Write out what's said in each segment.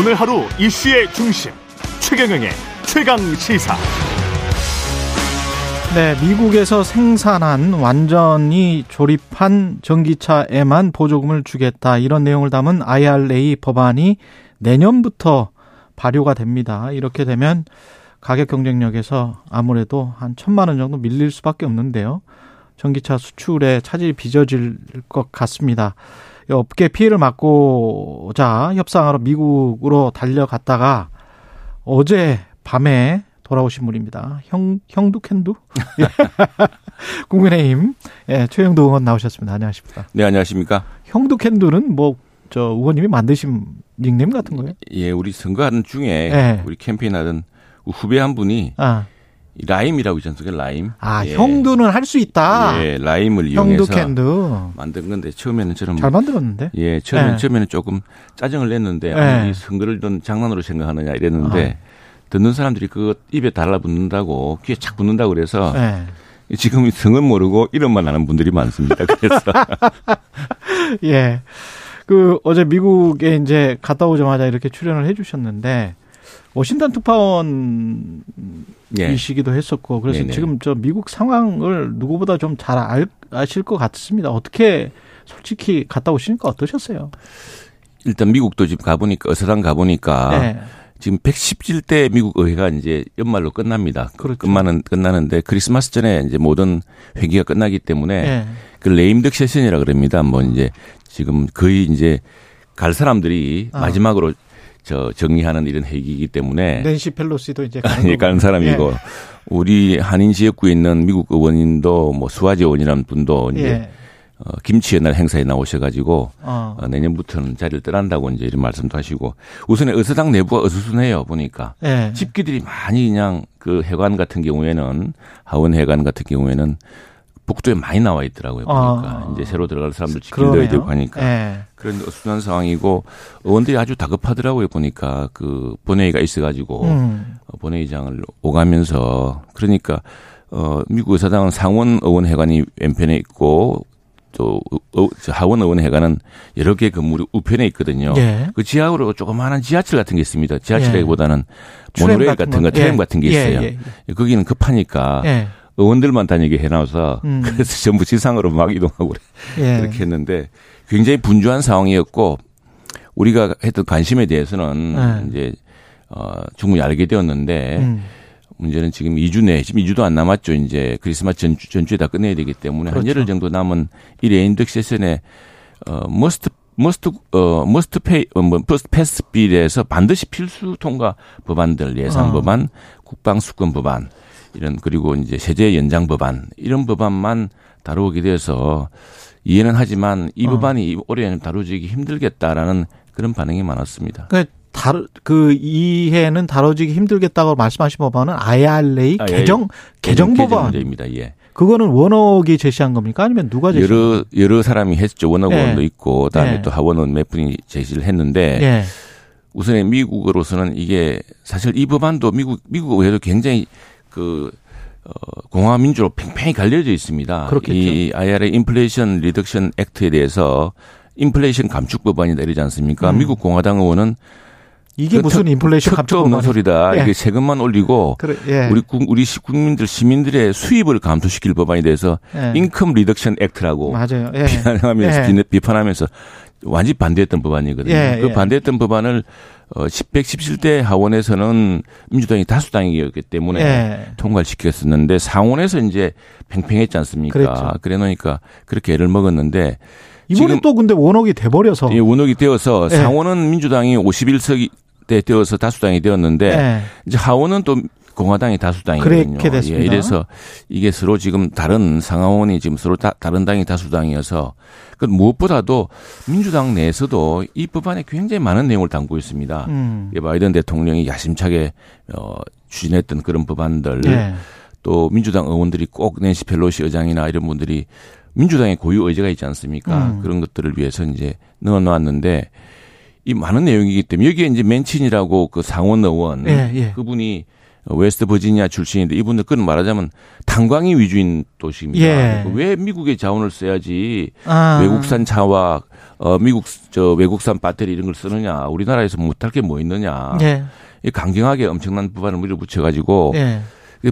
오늘 하루 이슈의 중심 최경영의 최강 시사. 네, 미국에서 생산한 완전히 조립한 전기차에만 보조금을 주겠다. 이런 내용을 담은 IRA 법안이 내년부터 발효가 됩니다. 이렇게 되면 가격 경쟁력에서 아무래도 한 천만 원 정도 밀릴 수밖에 없는데요. 전기차 수출에 차질이 빚어질 것 같습니다. 업계 피해를 막고자 협상하러 미국으로 달려갔다가 어제 밤에 돌아오신 분입니다. 형, 형두 캔두? 예. 국민의힘, 예, 최영도 의원 나오셨습니다. 안녕하십니까. 네, 안녕하십니까. 형두 캔두는 뭐, 저, 의원님이 만드신 닉네임 같은 거예요? 예, 우리 선거하던 중에, 예. 우리 캠페인 하던 후배 한 분이, 아. 라임이라고 있지 않습니까? 라임. 아, 예. 형두는 할 수 있다. 예, 라임을 이용해서 캔두. 만든 건데 처음에는 저는 잘 만들었는데. 예, 처음에는 예. 처음에는 조금 짜증을 냈는데 예. 이 선거를 좀 장난으로 생각하느냐 이랬는데 아. 듣는 사람들이 그거 입에 달라붙는다고 귀에 착 붙는다고 그래서 예. 지금 성은 모르고 이름만 아는 분들이 많습니다. 그래서 예. 그 어제 미국에 이제 갔다 오자마자 이렇게 출연을 해 주셨는데 워싱턴 특파원 예. 이시기도 했었고 그래서 네네. 지금 저 미국 상황을 누구보다 좀 잘 아실 것 같습니다. 어떻게 솔직히 갔다 오시니까 어떠셨어요? 일단 미국도 지금 가보니까 어서당 가보니까 네. 지금 117대 미국 의회가 이제 연말로 끝납니다. 그렇죠. 끝나는 끝나는데 크리스마스 전에 이제 모든 회기가 끝나기 때문에 네. 그 레임덕 세션이라 그럽니다. 뭐 이제 지금 거의 이제 갈 사람들이 아. 마지막으로 저 정리하는 이런 회기이기 때문에 낸시 펠로시도 이제 가는, 가는 사람이고 예. 우리 한인 지역구에 있는 미국 의원님도 뭐 수화지 의원이라는 분도 이제 예. 어, 김치 옛날 행사에 나오셔가지고 어. 어, 내년부터는 자리를 떠난다고 이제 이런 말씀도 하시고 우선에 의사당 내부가 어수선해요 보니까 예. 집기들이 많이 그냥 그 해관 같은 경우에는 하원 해관 같은 경우에는 복도에 많이 나와 있더라고요. 보니까 어. 이제 새로 들어갈 사람들 지켜줘야 되고 하니까 네. 그런 어수선한 상황이고 의원들이 아주 다급하더라고요. 보니까 그 본회의가 있어가지고 음. 어, 본회의장을 오가면서 그러니까 어 미국 의사당은 상원 의원 회관이 왼편에 있고 또 하원 의원 회관은 여러 개 건물이 우편에 있거든요. 예. 그 지하로 조그마한 지하철 같은 게 있습니다. 지하철이보다는 예. 모노레일 같은 거, 트램 예. 같은 게 있어요. 예, 예, 거기는 급하니까 의원들만 다니게 해놔서 음. 그래서 전부 지상으로 막 이동하고 그래. 예. 그렇게 했는데 굉장히 분주한 상황이었고 우리가 했던 관심에 대해서는 예. 이제 어 충분히 알게 되었는데 음. 문제는 지금 2주 내, 지금 2주도 안 남았죠. 이제 크리스마스 전주, 전주에 다 끝내야 되기 때문에 그렇죠. 한 열흘 정도 남은 이 lame duck session에 어, must must 어 must pay 어뭐 must pass bill에서 반드시 필수 통과 법안들 예산 어. 법안, 국방 수권 법안 이런 그리고 이제 세제 연장 법안 이런 법안만 다루게 돼서 이해는 하지만 이 어. 법안이 올해는 다루기 힘들겠다라는 그런 반응이 많았습니다. 그러니까 다루, 그 이해는 다뤄지기 힘들겠다고 말씀하신 법안은 IRA 아, 개정 개정 법안 문제입니다. 예. 그거는 원옥이 제시한 겁니까? 아니면 누가 제시? 여러 여러 사람이 했죠. 원옥 예. 있고 그다음에 예. 또 하원 의원 몇 분이 제시를 했는데 예. 우선에 미국으로서는 이게 사실 이 법안도 미국 미국 의회도 굉장히 그 어, 공화 민주로 팽팽히 갈려져 있습니다. 그렇겠죠. 이 IRA Inflation Reduction Act에 대해서 인플레이션 감축 법안이 내리지 않습니까? 음. 미국 공화당 의원은 이게 그 무슨 인플레이션 감축 없는 소리다. 예. 이게 세금만 올리고 그래, 예. 우리 우리 국민들 시민들의 수입을 감소시킬 법안이 돼서 예. Income Reduction Act라고 맞아요. 예. 비판하면서 예. 비판하면서 완전히 반대했던 법안이거든요. 예, 그 반대했던 법안을 어, 117대 하원에서는 민주당이 다수당이었기 때문에 예. 통과를 시켰었는데 상원에서 이제 팽팽했지 않습니까? 그랬죠. 그래 놓으니까 그렇게 애를 먹었는데 이번에 또 근데 원옥이 돼버려서 예, 원옥이 되어서 예. 상원은 민주당이 51석이 때 되어서 다수당이 되었는데 예. 이제 하원은 또 공화당이 다수당이거든요. 그렇게 됐습니다. 예, 이래서 이게 서로 지금 다른 상하원이 지금 서로 다, 다른 당이 다수당이어서 그 무엇보다도 민주당 내에서도 이 법안에 굉장히 많은 내용을 담고 있습니다. 음. 바이든 대통령이 야심차게 어, 추진했던 그런 법안들 네. 또 민주당 의원들이 꼭 낸시 펠로시 의장이나 이런 분들이 민주당의 고유 의제가 있지 않습니까? 음. 그런 것들을 위해서 이제 넣어놓았는데 이 많은 내용이기 때문에 여기에 이제 맨친이라고 그 상원 의원 예, 예. 그분이 웨스트 버지니아 출신인데 이분들 그는 말하자면 탄광이 위주인 도시입니다. 예. 왜 미국의 자원을 써야지 아. 외국산 차와 어 미국 저 외국산 배터리 이런 걸 쓰느냐 우리나라에서 못할 게 뭐 있느냐 예. 이 강경하게 엄청난 법안을 밀어붙여 가지고 예.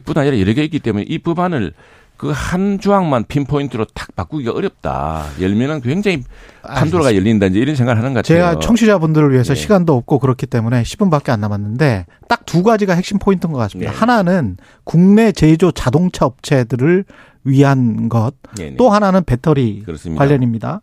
뿐 아니라 여러 개 있기 때문에 이 법안을 그한 조항만 핀포인트로 탁 바꾸기가 어렵다. 열면은 굉장히 판도라가 열린다. 이제 이런 생각을 하는 것 같아요. 제가 청취자분들을 위해서 네. 시간도 없고 그렇기 때문에 10분밖에 안 남았는데 딱 두 가지가 핵심 포인트인 것 같습니다. 네. 하나는 국내 제조 자동차 업체들을 위한 것. 네네. 또 하나는 배터리 그렇습니다. 관련입니다.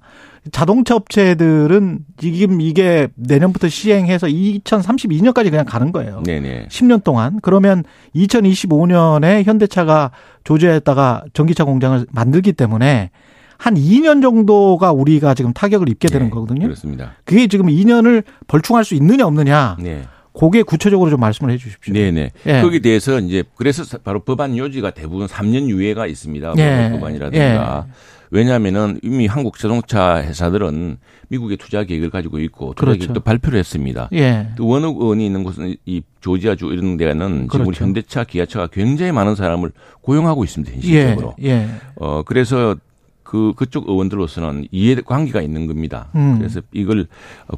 자동차 업체들은 지금 이게 내년부터 시행해서 2032년까지 그냥 가는 거예요. 네네. 10년 동안. 그러면 2025년에 현대차가 조제했다가 전기차 공장을 만들기 때문에 한 2년 정도가 우리가 지금 타격을 입게 되는 네, 거거든요. 그렇습니다. 그게 지금 2년을 벌충할 수 있느냐 없느냐. 네. 그게 구체적으로 좀 말씀을 해 주십시오. 네네. 예. 거기에 대해서 이제 그래서 바로 법안 요지가 대부분 3년 유예가 있습니다. 예. 법안이라든가. 예. 왜냐하면은 이미 한국 자동차 회사들은 미국의 투자 계획을 가지고 있고 투자 그렇죠. 계획도 발표를 했습니다. 예. 또 원업 원이 있는 곳은 이 조지아주 이런 데는 그렇죠. 지금 우리 현대차, 기아차가 굉장히 많은 사람을 고용하고 있습니다. 현실적으로. 예. 예. 어 그래서 그 그쪽 의원들로서는 이해 관계가 있는 겁니다. 음. 그래서 이걸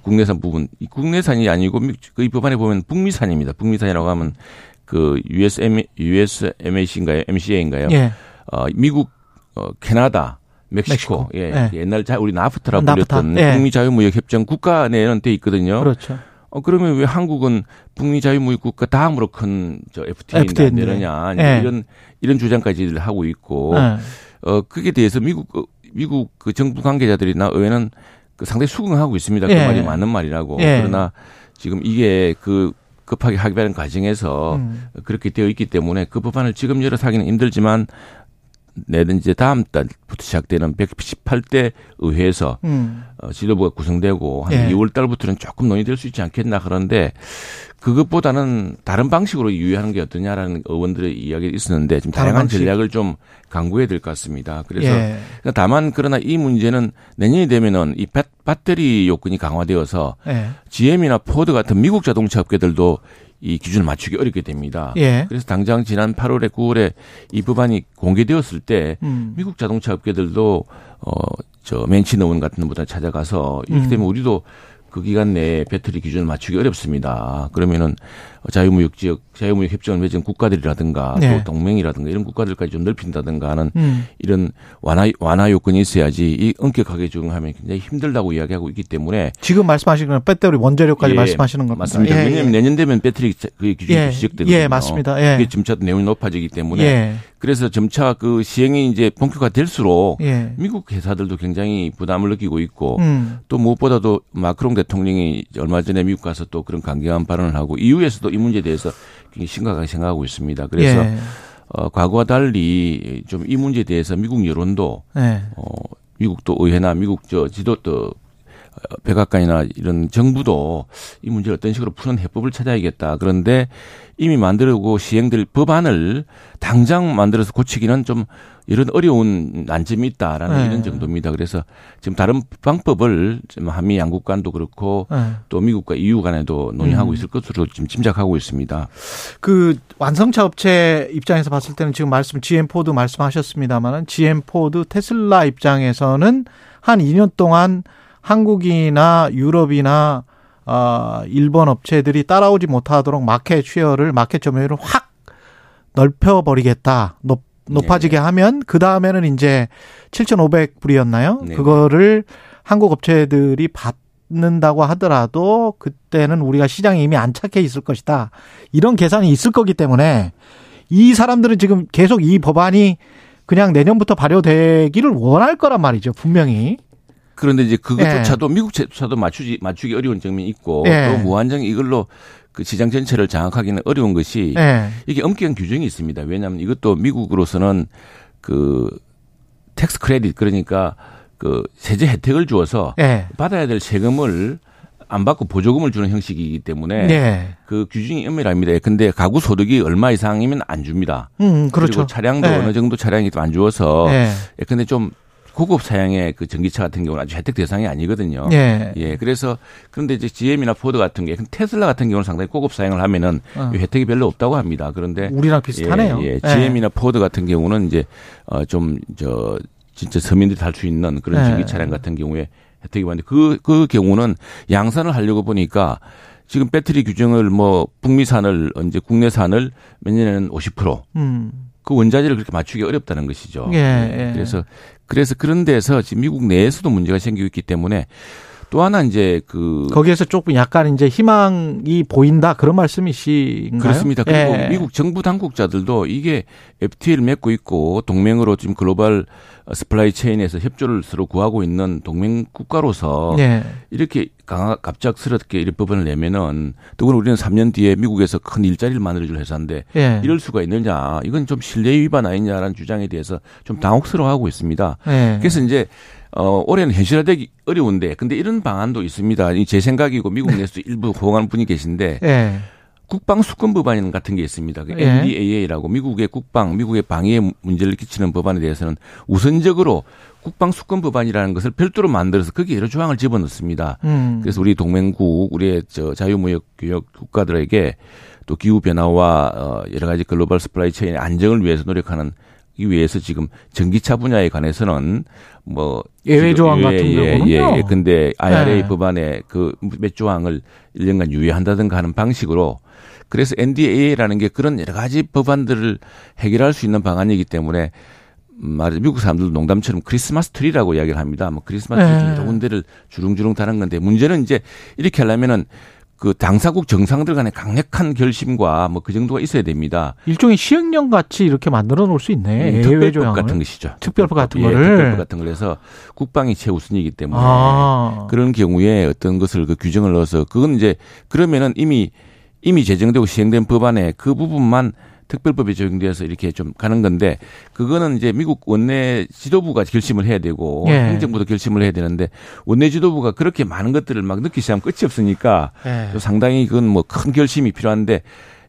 국내산 부분, 국내산이 아니고 그이 법안에 보면 북미산입니다. 북미산이라고 하면 그 USM USMAC인가요, MCA인가요? 예. 어 미국, 어 캐나다, 멕시코, 멕시코. 예, 네. 옛날 자 우리 나프타라 불렸던 나프타. 예. 북미 자유무역 협정 국가 내에는 돼 있거든요. 그렇죠. 어 그러면 왜 한국은 북미 자유무역 국가 다음으로 큰 저 FTA인데 FTA 내느냐 예. 이런 이런 주장까지 하고 있고 예. 어 그게 대해서 미국 어, 미국 그 정부 관계자들이나 의회는 그 상당히 수긍하고 있습니다. 그 예. 말이 맞는 말이라고. 예. 그러나 지금 이게 그 급하게 합의하는 과정에서 음. 그렇게 되어 있기 때문에 그 법안을 지금 열어서 하기는 힘들지만 내든 이제 다음 달부터 시작되는 118대 의회에서 음. 어, 지도부가 구성되고 한 예. 2월 달부터는 조금 논의될 수 있지 않겠나 그런데 그것보다는 다른 방식으로 유의하는 게 어떠냐라는 의원들의 이야기가 있었는데 지금 다양한 방식. 전략을 좀 강구해야 될 것 같습니다. 그래서 예. 다만 그러나 이 문제는 내년이 되면은 이 배터리 요건이 강화되어서 예. GM이나 포드 같은 미국 자동차 업계들도 이 기준을 맞추기 어렵게 됩니다. 예. 그래서 당장 지난 8월에 9월에 이 법안이 공개되었을 때 음. 미국 자동차 업계들도 어저 맨친 의원 같은 분들 찾아가서 이렇게 되면 음. 우리도 그 기간 내에 배터리 기준을 맞추기 어렵습니다. 그러면은 자유무역 지역, 자유무역 협정을 맺은 국가들이라든가 네. 또 동맹이라든가 이런 국가들까지 좀 넓힌다든가 하는 음. 이런 완화 완화 요건이 있어야지 이 엄격하게 적용하면 굉장히 힘들다고 이야기하고 있기 때문에 지금 말씀하시는 건 배터리 원자력까지 예, 말씀하시는 겁니다. 맞습니다. 예, 왜냐하면 예. 내년 되면 배터리 그 기준이 예, 시작되거든요. 예, 맞습니다. 예. 그게 점차 내용이 높아지기 때문에 예. 그래서 점차 그 시행이 이제 본격화 될수록 예. 미국 회사들도 굉장히 부담을 느끼고 있고 음. 또 무엇보다도 마크롱 대통령이 얼마 전에 미국 가서 또 그런 강경한 발언을 하고 이후에서도 이 문제에 대해서 굉장히 심각하게 생각하고 있습니다. 그래서 예. 어, 과거와 달리 좀 이 문제에 대해서 미국 여론도 예. 어, 미국도 의회나 미국 저 지도 또 어, 백악관이나 이런 정부도 이 문제를 어떤 식으로 푸는 해법을 찾아야겠다. 그런데 이미 만들고 시행될 법안을 당장 만들어서 고치기는 좀 이런 어려운 난점이 있다라는 네. 이런 정도입니다. 그래서 지금 다른 방법을 지금 한미 양국 간도 그렇고 네. 또 미국과 EU 간에도 논의하고 음. 있을 것으로 지금 짐작하고 있습니다. 그 완성차 업체 입장에서 봤을 때는 지금 말씀 GM 포드 말씀하셨습니다만은 GM 포드 테슬라 입장에서는 한 2년 동안 한국이나 유럽이나 어, 일본 업체들이 따라오지 못하도록 market share를 마켓 점유율을 확 넓혀버리겠다. 높, 높아지게 네. 하면 그 다음에는 이제 7,500불이었나요? 네. 그거를 한국 업체들이 받는다고 하더라도 그때는 우리가 시장에 이미 안착해 있을 것이다. 이런 계산이 있을 거기 때문에 이 사람들은 지금 계속 이 법안이 그냥 내년부터 발효되기를 원할 거란 말이죠. 분명히. 그런데 이제 그것조차도 예. 미국 제조차도 맞추지 맞추기 어려운 점이 있고 예. 또 무한정 이걸로 그 시장 전체를 장악하기는 어려운 것이 예. 이게 엄격한 규정이 있습니다. 왜냐하면 이것도 미국으로서는 그 tax credit 그러니까 그 세제 혜택을 주어서 예. 받아야 될 세금을 안 받고 보조금을 주는 형식이기 때문에 네. 그 규정이 엄밀합니다. 근데 가구 소득이 얼마 이상이면 안 줍니다. 음, 그렇죠. 그리고 차량도 네. 어느 정도 차량이 안 주어서 네. 예, 근데 좀 고급 사양의 그 전기차 같은 경우는 아주 혜택 대상이 아니거든요. 예. 예. 그래서 그런데 이제 GM이나 포드 같은 게 테슬라 같은 경우는 상당히 고급 사양을 하면은 어. 혜택이 별로 없다고 합니다. 그런데 우리랑 비슷하네요. 예. 예. GM이나 포드 같은 경우는 이제 어좀저 진짜 서민들이 탈 수 있는 그런 전기 차량 같은 경우에 혜택이 많은데 그, 그 경우는 양산을 하려고 보니까 지금 배터리 규정을 뭐 북미산을 언제 국내산을 몇 년에는 50%. 음. 그 원자재를 그렇게 맞추기 어렵다는 것이죠. 예, 예. 그래서 그래서 그런 데서 지금 미국 내에서도 문제가 생기고 있기 때문에 또 하나 이제 그 거기에서 조금 약간 이제 희망이 보인다 그런 말씀이신가요? 그렇습니다. 그리고 예. 미국 정부 당국자들도 이게 FTA를 맺고 있고 동맹으로 지금 글로벌 supply chain에서 협조를 서로 구하고 있는 동맹 국가로서 예. 이렇게 강하, 갑작스럽게 이런 법안을 내면은 더구나 우리는 3년 뒤에 미국에서 큰 일자리를 만들어줄 회사인데 예. 이럴 수가 있느냐 이건 좀 신뢰 위반 아니냐라는 주장에 대해서 좀 당혹스러워하고 있습니다. 예. 그래서 이제 어, 올해는 현실화되기 어려운데, 근데 이런 방안도 있습니다. 제 생각이고 미국 네. 내에서 일부 호응하는 분이 계신데, 네. 국방 수권 법안 같은 게 있습니다. 그 네. NDAA라고 미국의 국방, 미국의 방위에 문제를 끼치는 법안에 대해서는 우선적으로 국방 수권 법안이라는 것을 별도로 만들어서 거기에 여러 조항을 집어넣습니다. 음. 그래서 우리 동맹국, 우리의 저 자유무역 교역 국가들에게 또 기후 변화와 어 여러 가지 글로벌 supply chain의 안정을 위해서 노력하는 이 위해서 지금 전기차 분야에 관해서는 뭐 예외 조항 같은 예, 경우는요. 예, 예. 근데 IRA 네. 법안에 그 몇 조항을 1년간 유예한다든가 하는 방식으로 그래서 NDAA라는 게 그런 여러 가지 법안들을 해결할 수 있는 방안이기 때문에 말해 미국 사람들도 농담처럼 크리스마스 트리라고 이야기를 합니다. 뭐 크리스마스 트리 네. 여러 군데를 주릉주릉 다는 건데 문제는 이제 이렇게 하려면은 그 당사국 정상들 간의 강력한 결심과 뭐 그 정도가 있어야 됩니다. 일종의 시행령 같이 이렇게 만들어 놓을 수 있네. 음, 특별법 같은 것이죠. 특별법 같은 예, 거를. 특별법 같은 걸 해서 국방이 최우선이기 때문에 아. 그런 경우에 어떤 것을 그 규정을 넣어서 그건 이제 그러면은 이미 이미 제정되고 시행된 법안에 그 부분만 특별법이 적용돼서 이렇게 좀 가는 건데 그거는 이제 미국 원내 지도부가 결심을 해야 되고 예. 행정부도 결심을 해야 되는데 원내 지도부가 그렇게 많은 것들을 막 넣기 시작하면 끝이 없으니까 예. 상당히 그건 뭐 큰 결심이 필요한데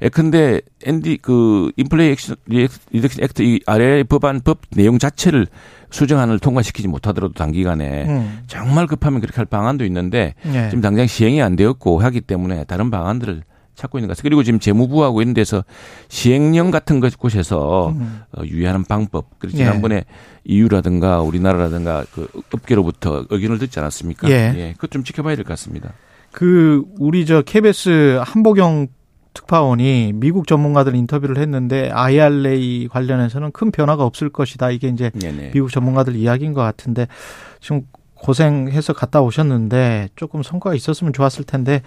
예컨대 앤디 그 Inflation Reduction Act IRA 법안 법 내용 자체를 수정안을 통과시키지 못하더라도 단기간에 음. 정말 급하면 그렇게 할 방안도 있는데 예. 지금 당장 시행이 안 되었고 하기 때문에 다른 방안들을 찾고 있는 것 같아요. 그리고 지금 재무부하고 있는 데서 시행령 같은 것 곳에서 음. 어, 유의하는 방법. 그리고 지난번에 예. EU라든가 우리나라라든가 그 업계로부터 의견을 듣지 않았습니까? 예. 예. 그것 좀 지켜봐야 될 것 같습니다. 그 우리 저 KBS 한보경 특파원이 미국 전문가들 인터뷰를 했는데 IRA 관련해서는 큰 변화가 없을 것이다. 이게 이제 네네. 미국 전문가들 이야기인 것 같은데 지금 고생해서 갔다 오셨는데 조금 성과가 있었으면 좋았을 텐데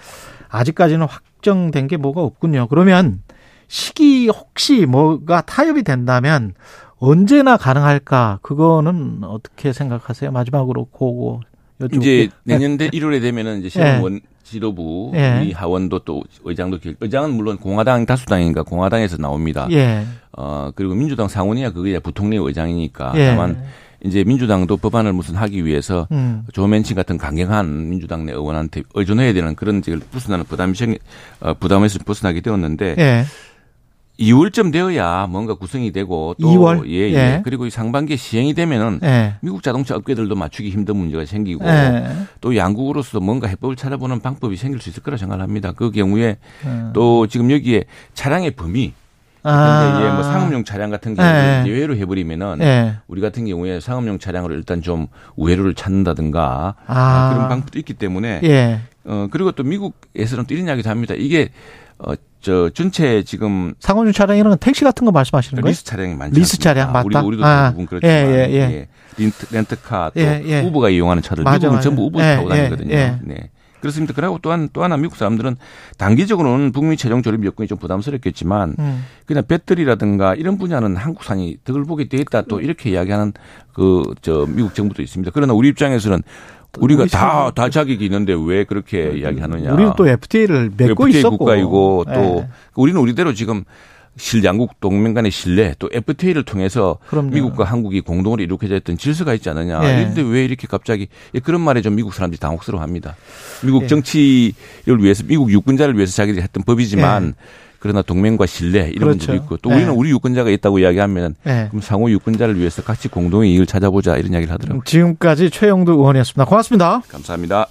아직까지는 확정된 게 뭐가 없군요. 그러면 시기 혹시 뭐가 타협이 된다면 언제나 가능할까? 그거는 어떻게 생각하세요? 마지막으로 고고 여쭤볼게요. 이제 내년대 1월에 되면은 이제 시험 네. 원 지도부 예. 우리 하원도 또 의장도 의장은 물론 공화당 다수당인가 공화당에서 나옵니다. 예. 어 그리고 민주당 상원이야 그게 부통령 의장이니까 예. 다만 이제 민주당도 법안을 무슨 하기 위해서 음. 조맨친 같은 강경한 민주당 내 의원한테 의존해야 되는 그런 지금 부순하는 부담이 생 어, 부담에서 벗어나게 되었는데 예. 2월쯤 되어야 뭔가 구성이 되고 또 2월? 예, 예. 예. 그리고 상반기에 시행이 되면은 예. 미국 자동차 업계들도 맞추기 힘든 문제가 생기고 예. 또 양국으로서도 뭔가 해법을 찾아보는 방법이 생길 수 있을 거라 생각합니다. 그 경우에 음. 또 지금 여기에 차량의 범위 아. 근데 이제 뭐 상업용 차량 같은 경우 네. 예외로 해버리면은 네. 우리 같은 경우에 상업용 차량으로 일단 좀 우회로를 찾는다든가 아. 그런 방법도 있기 때문에 예. 어 그리고 또 미국에서는 또 이런 이야기도 합니다. 이게 어 저 전체 지금 상업용 차량 이런 택시 같은 거 말씀하시는 거예요? 리스 차량이 많죠. 리스 차량 맞다. 우리 우리도 아. 대부분 그렇지만 예, 예, 예. 렌트, 렌트카 또 예, 예. 우버가 이용하는 차들 맞아, 미국은 맞아. 전부 우버 타고 다니거든요. 네. 그렇습니다. 그리고 또한 또 하나 미국 사람들은 단기적으로는 북미 최종 조립 여건이 좀 부담스럽겠지만 음. 그냥 배터리라든가 이런 분야는 한국산이 덕을 보게 돼 있다 또 이렇게 이야기하는 그 저 미국 정부도 있습니다. 그러나 우리 입장에서는 우리가 다, 다 자격이 있는데 왜 그렇게 음. 이야기하느냐. 우리는 또 FTA를 맺고 FTA 있었고. 국가이고 또 네. 우리는 우리대로 지금 실 양국 동맹 간의 신뢰 또 FTA를 통해서 그럼요. 미국과 한국이 공동으로 이룩해져 있던 질서가 있지 않느냐. 그런데 예. 왜 이렇게 갑자기 예, 그런 말에 좀 미국 사람들이 당혹스러워합니다. 미국 예. 정치를 위해서 미국 유권자를 위해서 자기들이 했던 법이지만 예. 그러나 동맹과 신뢰 이런 그렇죠. 문제도 있고 또 우리는 네. 우리 유권자가 있다고 이야기하면 네. 그럼 상호 유권자를 위해서 같이 공동의 이익을 찾아보자 이런 이야기를 하더라고요. 지금까지 최영두 의원이었습니다. 고맙습니다. 감사합니다.